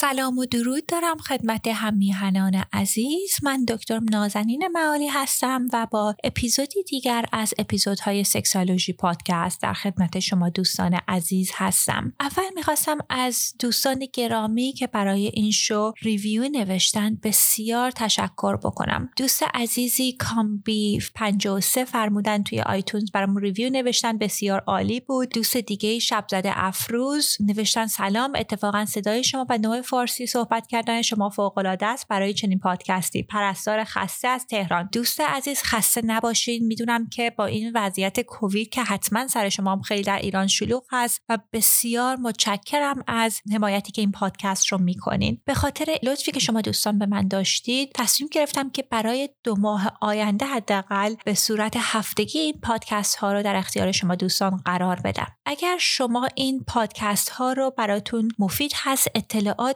سلام و درود دارم خدمت هم میهنان عزیز. من دکتر نازنین معالی هستم و با اپیزودی دیگر از اپیزودهای Sexology Podcast در خدمت شما دوستان عزیز هستم. اول می‌خواستم از دوستان گرامی که برای این show review نوشتن بسیار تشکر بکنم. دوست عزیزی کامبی 53 فرمودن توی iTunes برام review نوشتن بسیار عالی بود. دوست دیگه شب زده افروز نوشتن سلام اتفاقا صدای شما و نوع فارسی صحبت کردن شما فوق العاده است برای چنین پادکستی. پرستار خسته از تهران. دوست عزیز خسته نباشید می‌دونم که با این وضعیت کووید که حتما سر شما هم خیلی در ایران شلوغ هست و بسیار متشکرم از حمایتی که این پادکست رو می‌کنین. به خاطر لطفی که شما دوستان به من داشتید تصمیم گرفتم که برای دو ماه آینده حداقل به صورت هفتگی این پادکست ها رو در اختیار شما دوستان قرار بدم. اگر شما این پادکست ها رو براتون مفید هست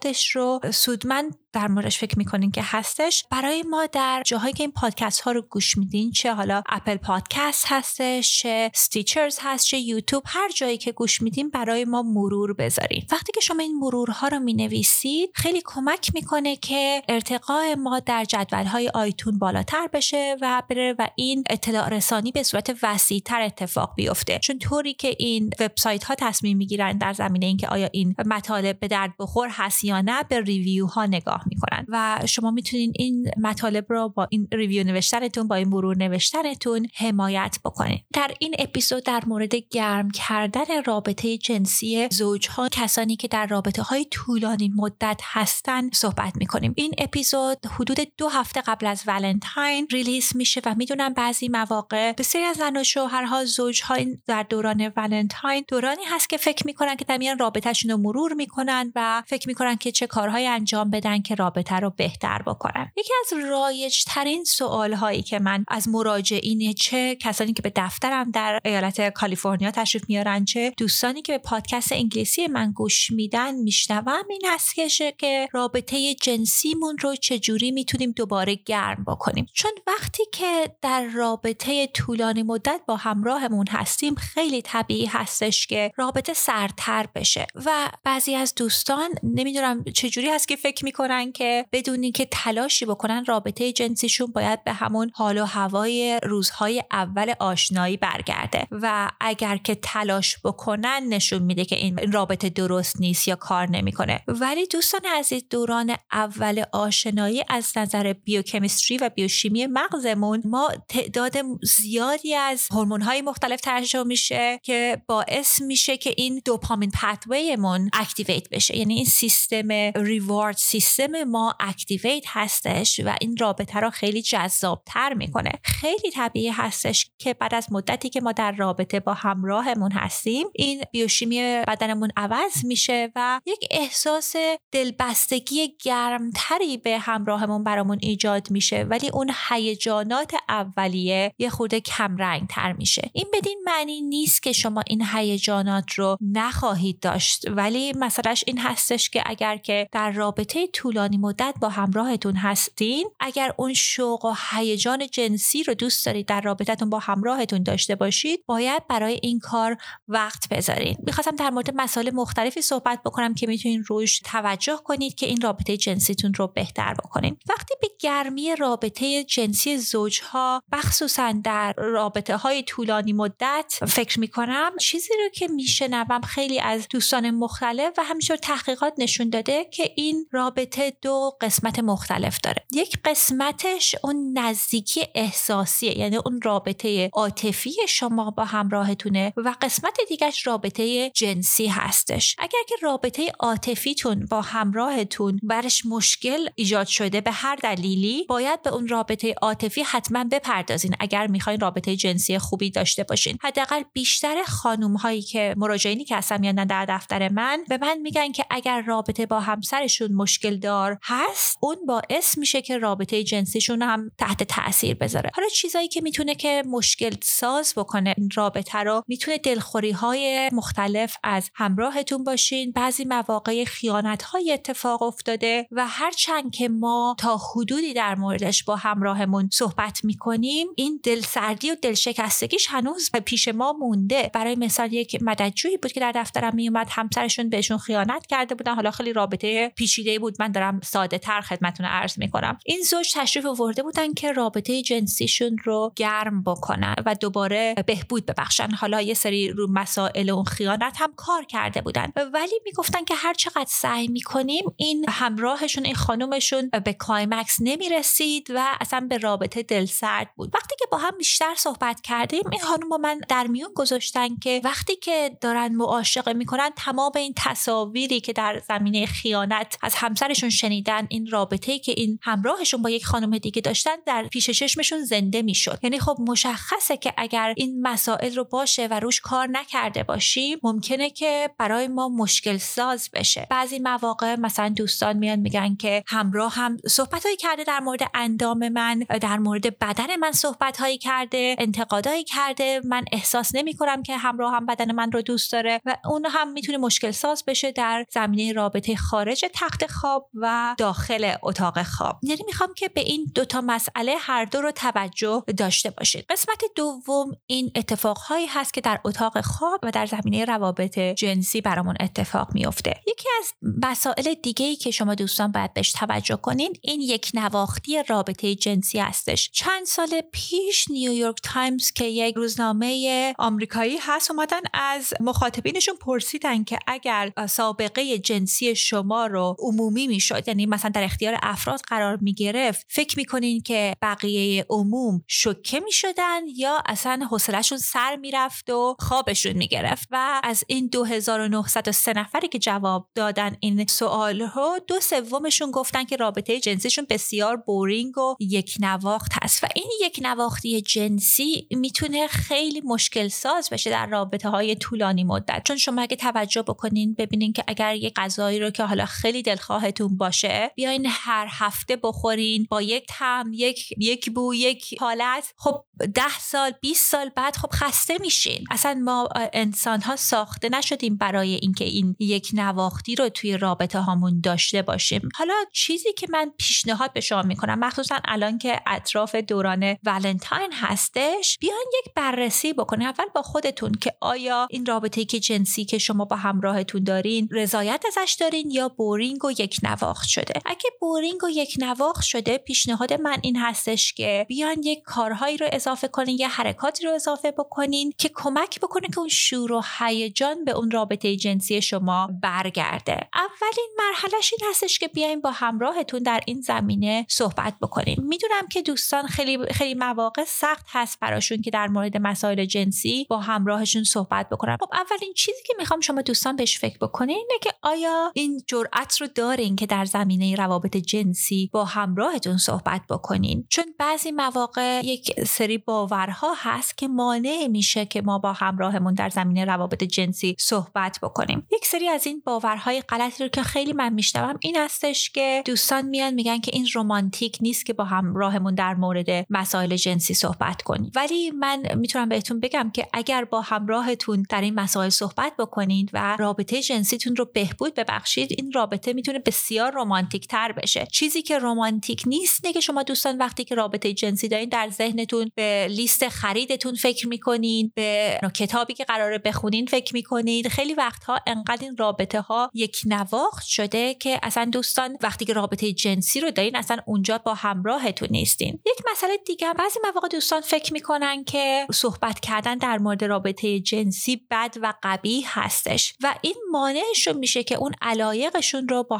اطلاعاتش رو سودمند در موردش فکر می‌کنین که هستش. برای ما در جاهایی که این پادکست ها رو گوش میدین چه حالا Apple Podcast هستش چه Stitcher هست چه یوتیوب هر جایی که گوش میدین برای ما مرور بذارین. وقتی که شما این مرورها رو می‌نویسید خیلی کمک می‌کنه که ارتقاء ما در جدول های iTunes بالاتر بشه و بره و این اطلاع رسانی به صورت وسیعتر اتفاق بیفته. چون طوری که این وبسایت ها تصمیم می‌گیرن در زمینه اینکه آیا این مطالب به درد بخور هست یا نه به review ها نگاه می‌کنن. و شما می‌تونین این مطالب رو با این review نوشتنتون با این مرور نوشتنتون حمایت بکنین. در این اپیزود در مورد گرم کردن رابطه جنسی زوجها کسانی که در رابطه های طولانی مدت هستن صحبت می‌کنیم. این اپیزود حدود دو هفته قبل از ولنتاین release میشه و می‌دونم بعضی مواقع بسیاری از زن و شوهرها زوجها در دوران ولنتاین دورانی هست که فکر می‌کنن که در میان رابطهشون رو مرور می‌کنن و فکر می‌کنن که چه کارهایی انجام بدن که رابطه رو بهتر بکنن. یکی از رایج ترین سوال هایی که من از مراجعین چه کسانی که به دفترم در ایالت کالیفرنیا تشریف میارن چه دوستانی که به پادکست انگلیسی من گوش میدن میشنوم این هستش که رابطه جنسیمون رو چجوری می‌تونیم دوباره گرم بکنیم. چون وقتی که در رابطه طولانی مدت با همراهمون هستیم خیلی طبیعی هستش که رابطه سرتر بشه و بعضی از دوستان نمی‌دونم چجوری هست که فکر می‌کنن که بدونی که تلاشی بکنن رابطه جنسیشون باید به همون حال و هوای روزهای اول آشنایی برگرده. و اگر که تلاش بکنن نشون میده که این رابطه درست نیست یا کار نمی‌کنه. ولی دوستان عزیز دوران اول آشنایی از نظر بیوکمیستری و بیوشیمی مغزمون ما تعداد زیادی از هورمون های مختلف ترشح میشه که باعث میشه که این dopamine pathway مون activate بشه. یعنی این سیستم reward system ما activate هستش و این رابطه رو خیلی جذابتر می‌کنه. خیلی طبیعی هستش که بعد از مدتی که ما در رابطه با همراهمون هستیم این بیوشیمی بدنمون عوض میشه و یک احساس دلبستگی گرمتری به همراهمون برامون ایجاد میشه ولی اون هیجانات اولیه یه خورده کم رنگ تر میشه. این بدین معنی نیست که شما این هیجانات رو نخواهید داشت ولی مسئلهش این هستش که اگر که در رابطه طولانی مدت با همراهتون هستین. اگر اون شوق و هیجان جنسی رو دوست دارید در رابطتون با همراهتون داشته باشید باید برای این کار وقت بذارید می‌خواستم در مورد مسائل مختلفی صحبت بکنم که می‌تونین روش توجه کنید که این رابطه جنسیتون رو بهتر بکنید وقتی به گرمی رابطه جنسی زوجها مخصوصا در رابطه های طولانی مدت فکر می‌کنم چیزی رو که میشنوم خیلی از دوستان مختلف و همینطور تحقیقات نشون داده که این رابطه دو قسمت مختلف داره. یک قسمتش اون نزدیکی احساسیه یعنی اون رابطه عاطفی شما با همراهتونه و قسمت دیگرش رابطه جنسی هستش. اگر که رابطه عاطفیتون با همراهتون برش مشکل ایجاد شده به هر دلیلی باید به اون رابطه عاطفی حتما بپردازین اگر می‌خواین رابطه جنسی خوبی داشته باشین. حداقل بیشتر خانم هایی که مراجعینی که هستن میان در دفتر من به من میگن که اگر رابطه با همسرشون مشکل دار رفتار هست اون باعث میشه که رابطه جنسیشون هم تحت تاثیر بذاره. حالا چیزایی که می‌تونه که مشکل ساز بکنه این رابطه رو می‌تونه دلخوری های مختلف از همراهتون باشین. بعضی مواقع خیانت های اتفاق افتاده و هرچند که ما تا حدودی در موردش با همراهمون صحبت می‌کنیم این دلسردی و دلشکستگیش هنوز پیش ما مونده. برای مثال یک مددجویی بود که در دفترم میومد همسرشون بهشون خیانت کرده بودن. حالا خیلی رابطه پیچیده بود. من دارم ساده تر خدمتتون عرض می‌کنم. این زوج تشریف آورده بودن که رابطه جنسیشون رو گرم بکنن و دوباره بهبود ببخشن. حالا یه سری رو مسائل اون خیانت هم کار کرده بودن. ولی می‌گفتن که هر چقدر سعی می‌کنیم این همراهشون این خانومشون به climax نمی‌رسید و اصلا به رابطه دلسرد بود. وقتی که با هم بیشتر صحبت کردیم این خانم با من در میون گذاشتن که وقتی که دارن معاشقه می‌کنن تمام این تصاویری که در زمینه خیانت از همسرشون شنیدن این رابطه که این همراهشون با یک خانم دیگه داشتن در پیش چشمشون زنده می‌شد. یعنی خب مشخصه که اگر این مسائل رو باشه و روش کار نکرده باشیم ممکنه که برای ما مشکل ساز بشه. بعضی مواقع مثلا دوستان میان میگن که همراه هم صحبت هایی کرده در مورد اندام من در مورد بدن من صحبت هایی کرده انتقادایی کرده. من احساس نمی کنم که همراه هم بدن من رو دوست داره و اون هم می‌تونه مشکل ساز بشه در زمینه رابطه خارج تخت خواب و داخل اتاق خواب. یعنی می‌خوام که به این دوتا مسئله هر دو رو توجه داشته باشید. قسمت دوم این اتفاقهایی هست که در اتاق خواب و در زمینه روابط جنسی برامون اتفاق میفته یکی از مسائل دیگه ای که شما دوستان باید بهش توجه کنین این یک نواختی رابطه جنسی هستش. چند سال پیش نیویورک تایمز که یک روزنامه آمریکایی هست اومدن از مخاطبینشون پرسیدن که اگر سابقه جنسی شما رو عمومی می‌شد یعنی مثلا در اختیار افراد قرار می گرفت فکر می‌کنین که بقیه عموم شکه می‌شدن یا اصلا حوصلهشون سر می‌رفت و خوابشون می‌گرفت؟ و از این 2903 نفری که جواب دادن این سوال ها دو سومشون گفتن که رابطه جنسیشون بسیار بورینگ و یک نواخت هست و این یک نواختی جنسی می‌تونه خیلی مشکل ساز بشه در رابطه های طولانی مدت. چون شما اگه توجه بکنین ببینین که اگر یک غذایی رو که حالا خیلی دلخواهتون باشه بیاین هر هفته بخورین با یک تم یک یک بو یک حالت. خب ده سال 20 سال بعد خب خسته میشین. اصلا ما انسان ها ساخته نشدیم برای اینکه این یک نواختی رو توی رابطه هامون داشته باشیم. حالا چیزی که من پیشنهاد به شما می‌کنم مخصوصا الان که اطراف دوران ولنتاین هستش بیاین یک بررسی بکنین. اول با خودتون که آیا این رابطه که جنسی که شما با همراهتون دارین رضایت ازش دارین یا boring و یک نواخت؟ شده. اگه boring و یک نواخت شده پیشنهاد من این هستش که بیاین یک کارهایی رو اضافه کنین یا حرکاتی رو اضافه بکنین که کمک بکنه که اون شور و هیجان به اون رابطه جنسی شما برگرده. اولین مرحلهش این هستش که بیاین با همراهتون در این زمینه صحبت بکنیم می‌دونم که دوستان خیلی خیلی مواقع سخت هست براشون که در مورد مسائل جنسی با همراهشون صحبت بکنن. خب اولین چیزی که می‌خوام شما دوستان بهش فکر بکنین اینه که آیا این جرأت رو دارین که در زمینه روابط جنسی با همراهتون صحبت بکنین. چون بعضی مواقع یک سری باورها هست که مانع میشه که ما با همراهمون در زمینه روابط جنسی صحبت بکنیم. یک سری از این باورهای غلطی رو که خیلی من میشنوم این هستش که دوستان میان میگن که این رمانتیک نیست که با همراهمون در مورد مسائل جنسی صحبت کنیم. ولی من می‌تونم بهتون بگم که اگر با همراهتون در این مسائل صحبت بکنید و رابطه جنسیتون رو بهبود ببخشید این رابطه می‌تونه بسیار رمانتیک تر بشه. چیزی که رمانتیک نیست نه که شما دوستان وقتی که رابطه جنسی دارین در ذهنتون به لیست خریدتون فکر می‌کنین به کتابی که قراره بخونین فکر می‌کنید خیلی وقتها انقدر این رابطه ها یک نواخت شده که اصلا دوستان وقتی که رابطه جنسی رو دارین اصلا اونجا با همراهتون نیستین. یک مسئله دیگه بعضی مواقع دوستان فکر می‌کنن که صحبت کردن در مورد رابطه جنسی بد و قبیح هستش و این مانعشون میشه که اون علایقشون رو با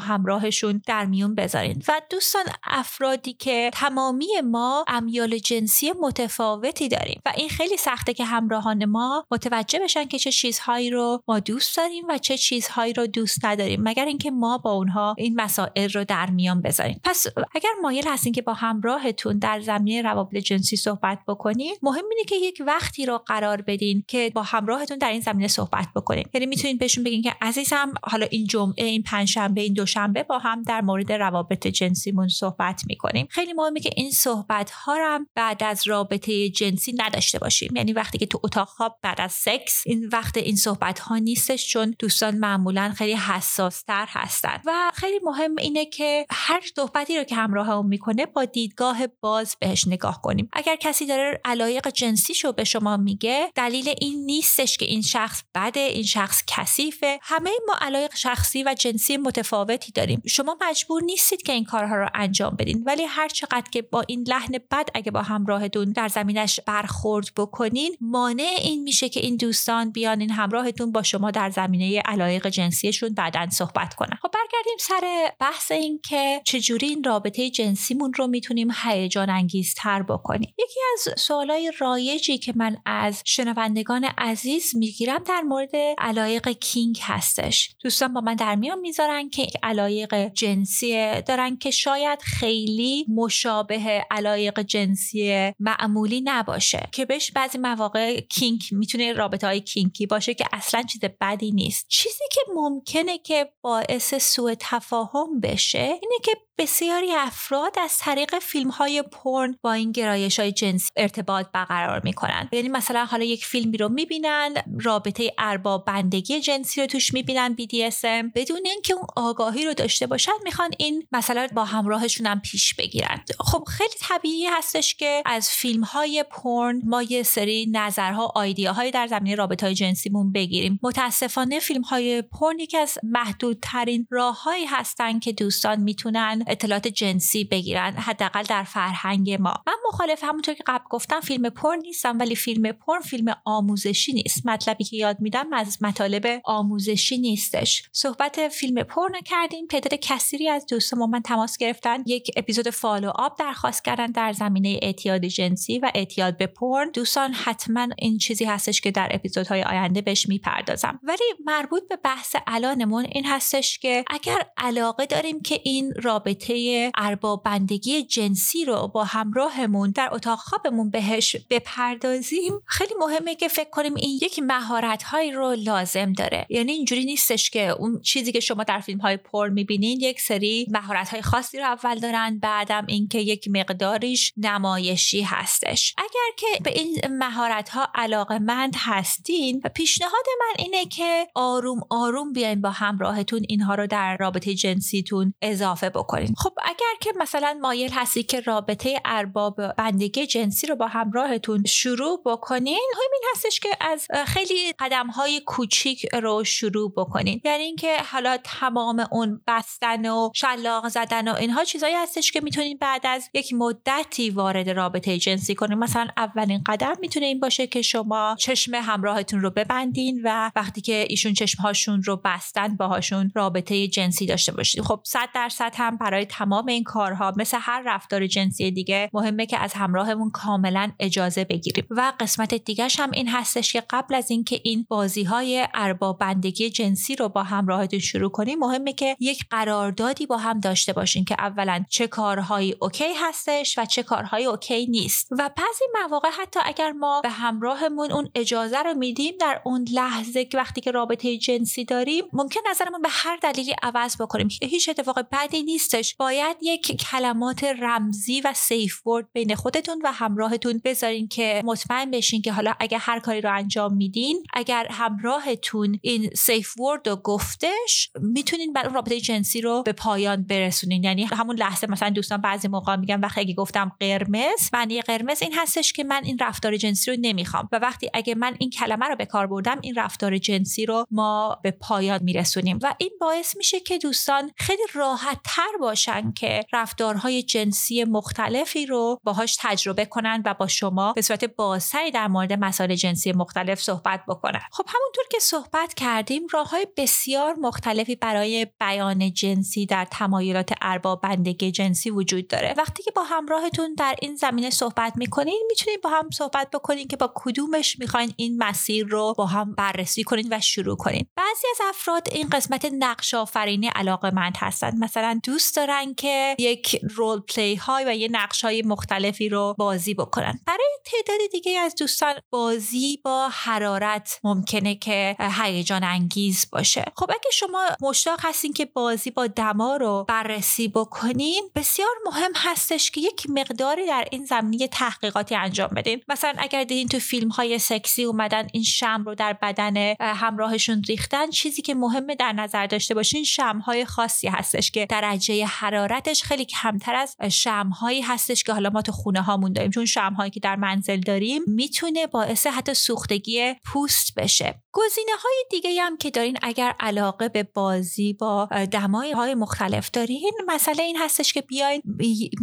همراهشون در میون بذارین. و دوستان افرادی که تمامی ما امیال جنسی متفاوتی داریم و این خیلی سخته که همراهان ما متوجه بشن که چه چیزهایی رو ما دوست داریم و چه چیزهایی رو دوست نداریم مگر اینکه ما با اونها این مسائل رو در میان بذاریم. پس اگر مایل هستین که با همراهتون در زمینه روابط جنسی صحبت بکنید مهم اینه که یک وقتی رو قرار بدین که با همراهتون در این زمینه صحبت بکنید یعنی می‌تونید بهشون بگین که عزیزم حالا این جمعه این پنجشنبه این دوشنبه با هم در مورد روابط جنسیمون صحبت می‌کنیم. خیلی مهمه که این صحبت ها هم بعد از رابطه جنسی نداشته باشیم. یعنی وقتی که تو اتاق خواب بعد از سکس این وقت این صحبت ها نیستش چون دوستان معمولا خیلی حساس تر هستن. و خیلی مهم اینه که هر صحبتی رو که همراه اون می‌کنه با دیدگاه باز بهش نگاه کنیم. اگر کسی داره علایق جنسیشو به شما میگه دلیل این نیستش که این شخص بده این شخص کثیفه. همه ما علایق شخصی و جنسی متفاوتی داریم. شما مجبور نیستید که این کارها رو انجام بدین. ولی هر چقدر که با این لحن بد اگه با همراهتون در زمینش برخورد بکنین مانع این میشه که این دوستان بیان این همراهتون با شما در زمینه علایق جنسیشون بعدا صحبت کنن. خب برگردیم سر بحث این که چجوری این رابطه جنسیمون رو می‌تونیم هیجان انگیزتر بکنیم. یکی از سوالای رایجی که من از شنوندگان عزیز می‌گیرم در مورد علایق کینگ هستش. دوستان با من در میان می‌ذارن که علایق جنسی دارن که شاید خیلی مشابه علایق جنسی معمولی نباشه. که بهش بعضی مواقع کینگ می‌تونه رابطه های کینکی باشه که اصلا چیز بدی نیست. چیزی که ممکنه که باعث سوء تفاهم بشه اینه که بسیاری افراد از طریق فیلم های پرن با این گرایش های جنسی ارتباط برقرار می‌کنن یعنی مثلا حالا یک فیلمی رو می‌بینن رابطه ارباب بندگی جنسی رو توش می‌بینن BDSM بدون اینکه اون آگاهی رو داشته باشن می‌خوان این مثلا با همراهشون هم پیش بگیرن. خب خیلی طبیعی هستش که از فیلم های پرن ما یه سری نظرها آیدیاهای در زمینه رابطه های جنسیمون بگیریم. متاسفانه فیلم های پرن یکی از محدودترین راههایی هستن که دوستان می‌تونن اطلاعات جنسی بگیرن حداقل در فرهنگ ما. من مخالف همونطور که قبل گفتم فیلم پر نیستم ولی فیلم پر فیلم آموزشی نیست. مطلبی که یاد میدم از مطالب آموزشی نیستش. صحبت فیلم پر نکردیم تعداد کثیری از دوستان من تماس گرفتن. یک اپیزود فالو آب درخواست کردن در زمینه اعتیاد جنسی و اعتیاد به پرن. دوستان حتما این چیزی هستش که در اپیزودهای آینده بهش می‌پردازم. ولی مربوط به بحث الانمون این هستش که اگر علاقه داریم که این رابطه رابطه ارباب بندگی جنسی رو با همراهمون در اتاق خوابمون بهش بپردازیم. خیلی مهمه که فکر کنیم این یک مهارت هایی رو لازم داره. یعنی اینجوری نیستش که اون چیزی که شما در فیلم های پر می‌بینین یک سری مهارت های خاصی رو اول دارن بعدم اینکه یک مقداریش نمایشی هستش. اگر که به این مهارت ها علاقه مند هستین پیشنهاد من اینه که آروم آروم بیاین با همراهتون اینها رو در رابطه جنسیتون اضافه بکنین. خب اگر که مثلا مایل هستی که رابطه ارباب بندگی جنسی رو با همراهتون شروع بکنین همین هستش که از خیلی قدم های کوچیک رو شروع بکنین. یعنی اینکه حالا تمام اون بستن و شلاق زدن و اینها چیزایی هستش که می‌تونین بعد از یک مدتی وارد رابطه جنسی کنین. مثلا اولین قدم می‌تونه این باشه که شما چشم همراهتون رو ببندین و وقتی که ایشون چشمهاشون رو بستن باهاشون رابطه جنسی داشته باشید خب 100 درصد هم برای تمام این کارها مثل هر رفتار جنسی دیگه مهمه که از همراهمون کاملا اجازه بگیریم. و قسمت دیگهش هم این هستش که قبل از اینکه این بازی های ارباب بندگی جنسی رو با همراهتون شروع کنیم مهمه که یک قراردادی با هم داشته باشین که اولا چه کارهایی okay هستش و چه کارهایی okay نیست. و بعضی مواقع حتی اگر ما به همراهمون اون اجازه رو میدیم در اون لحظه که وقتی که رابطه جنسی داریم ممکن نظرمون به هر دلیلی عوض بکنیم. هیچ اتفاق بدی نیستش. باید یک کلمات رمزی و safe word بین خودتون و همراهتون بذارین که مطمئن بشین که حالا اگر هر کاری رو انجام میدین اگر همراهتون این safe word رو گفتش می‌تونین بر رابطه جنسی رو به پایان برسونین. یعنی همون لحظه مثلا دوستان بعضی موقع میگن وقتی اگه گفتم قرمز معنی قرمز این هستش که من این رفتار جنسی رو نمی‌خوام. و وقتی اگه من این کلمه رو به کار بردم این رفتار جنسی رو ما به پایان میرسونیم. و این باعث میشه که دوستان خیلی راحت تر باشن که رفتارهای جنسی مختلفی رو باهاش تجربه کنن و با شما به صورت بازتری در مورد مسائل جنسی مختلف صحبت بکنن. خب همونطور که صحبت کردیم راه های بسیار مختلفی برای بیان جنسی در تمایلات ارباب بندگی جنسی وجود داره. وقتی که با همراهتون در این زمینه صحبت می‌کنین می‌تونید با هم صحبت بکنین که با کدومش می‌خواین این مسیر رو با هم بررسی کنین و شروع کنین. بعضی از افراد این قسمت نقش آفرینی علاقه مند هستند مثلا دوست دارن که یک رول پلی های و یه نقش های مختلفی رو بازی بکنن. برای تعداد دیگه از دوستان بازی با حرارت ممکنه که هیجان انگیز باشه. خب اگه شما مشتاق هستین که بازی با دما رو بررسی بکنین بسیار مهم هستش که یک مقداری در این زمینه تحقیقاتی انجام بدین. مثلا اگر دیدین تو فیلم های سکسی اومدن این شم رو در بدن همراهشون ریختن چیزی که مهمه در نظر داشته باشین شم های خاصی هستش که درجه حرارتش خیلی کمتر از شم هایی هستش که حالا ما تو خونه هامون داریم. چون شم هایی که در منزل داریم می‌تونه باعث حتی سوختگی پوست بشه. گزینه های دیگه هم که دارین اگر علاقه به بازی با دمای های مختلف دارین مسئله این هستش که بیاین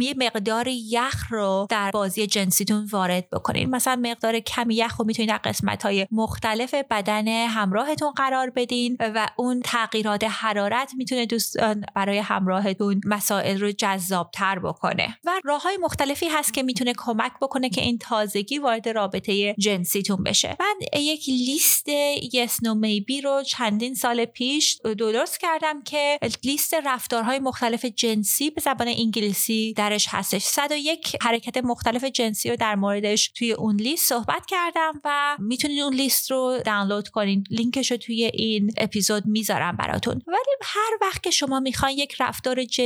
یه مقدار یخ رو در بازی جنسیتون وارد بکنین. مثلا مقدار کمی یخ رو می‌تونید در قسمت های مختلف بدن همراهتون قرار بدین و اون تغییرات حرارت می‌تونه دوستان برای همراهتون مسائل رو جذابتر بکنه. و راه های مختلفی هست که می‌تونه کمک بکنه که این تازگی وارد رابطه جنسیتون بشه. من یک لیست یس نو میبی رو چندین سال پیش درست کردم که لیست رفتارهای مختلف جنسی به زبان انگلیسی درش هستش. 101 حرکت مختلف جنسی رو در موردش توی اون لیست صحبت کردم و می‌تونید اون لیست رو دانلود کنین. لینکش رو توی این اپیزود می‌ذارم براتون. ولی هر وقت که شما می‌خواین یک رفتار جنسی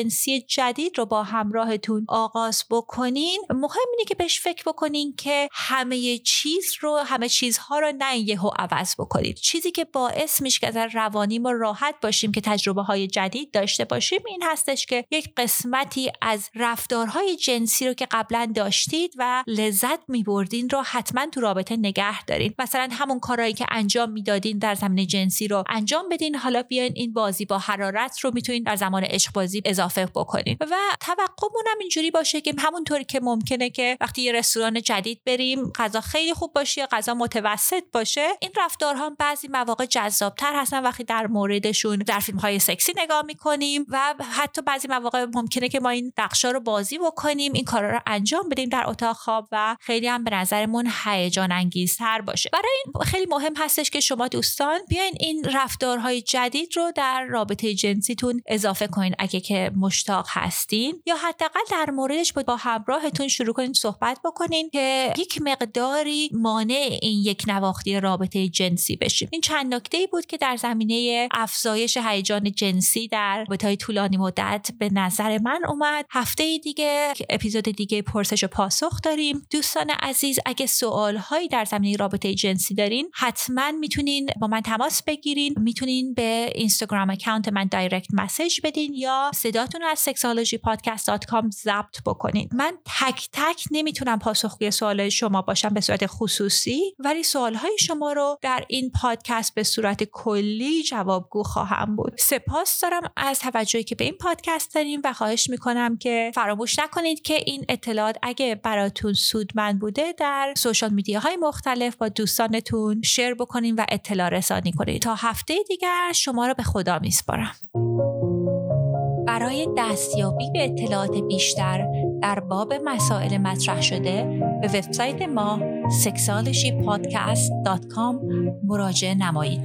جدید رو با همراهتون آغاز بکنین. مهم اینه که بهش فکر بکنین که همه چیز رو همه چیزها رو نه یهو عوض بکنید چیزی که باعث میشه که از روانی ما راحت باشیم که تجربه های جدید داشته باشیم این هستش که یک قسمتی از رفتارهای جنسی رو که قبلا داشتید و لذت میبردین رو حتما تو رابطه نگه دارین. مثلا همون کارهایی که انجام می‌دادین در زمینه جنسی رو انجام بدین. حالا بیاین این بازی با حرارت رو می‌تونین در زمان عشق بازی بکنین و توقعمون هم اینجوری باشه که همونطوری که ممکنه که وقتی یه رستوران جدید بریم غذا خیلی خوب باشه غذا متوسط باشه این رفتارها بعضی مواقع جذابتر هستن وقتی در موردشون در فیلم های سکسی نگاه می‌کنیم و حتی بعضی مواقع ممکنه که ما این نقشا رو بازی بکنیم این کارا رو انجام بدیم در اتاق خواب و خیلی هم به نظرمون هیجان انگیزتر باشه. برای این خیلی مهم هستش که شما دوستان بیاین این رفتارهای جدید رو در رابطه جنسیتون اضافه کنین. اگه که مشتاق هستین یا حداقل در موردش با همراهتون شروع کنین صحبت بکنین که یک مقداری مانع این یک نواختی رابطه جنسی بشیم این چند نکته ای بود که در زمینه افزایش هیجان جنسی در رابطه طولانی مدت به نظر من اومد. هفته دیگه اپیزود دیگه پرسش و پاسخ داریم. دوستان عزیز اگه سوال هایی در زمینه رابطه جنسی دارین حتما می‌تونین با من تماس بگیرین. می‌تونین به اینستاگرام اکانت من دایرکت مسیج بدین یا صداتون از sexologypodcast.com ضبط بکنین من تک تک نمی‌تونم پاسخگوی سوال شما باشم به صورت خصوصی ولی سوال های شما رو در این پادکست به صورت کلی جوابگو خواهم بود. سپاس دارم از توجهی که به این پادکست داریم و خواهش می‌کنم که فراموش نکنید که این اطلاعات اگه براتون سودمند بوده در سوشال میدیاهای مختلف با دوستانتون شیر بکنین و اطلاع رسانی کنید تا هفته دیگر شما رو به خدا میسپارم. برای دستیابی به اطلاعات بیشتر در باب مسائل مطرح شده به وبسایت ما sexualshypodcast.com مراجعه نمایید.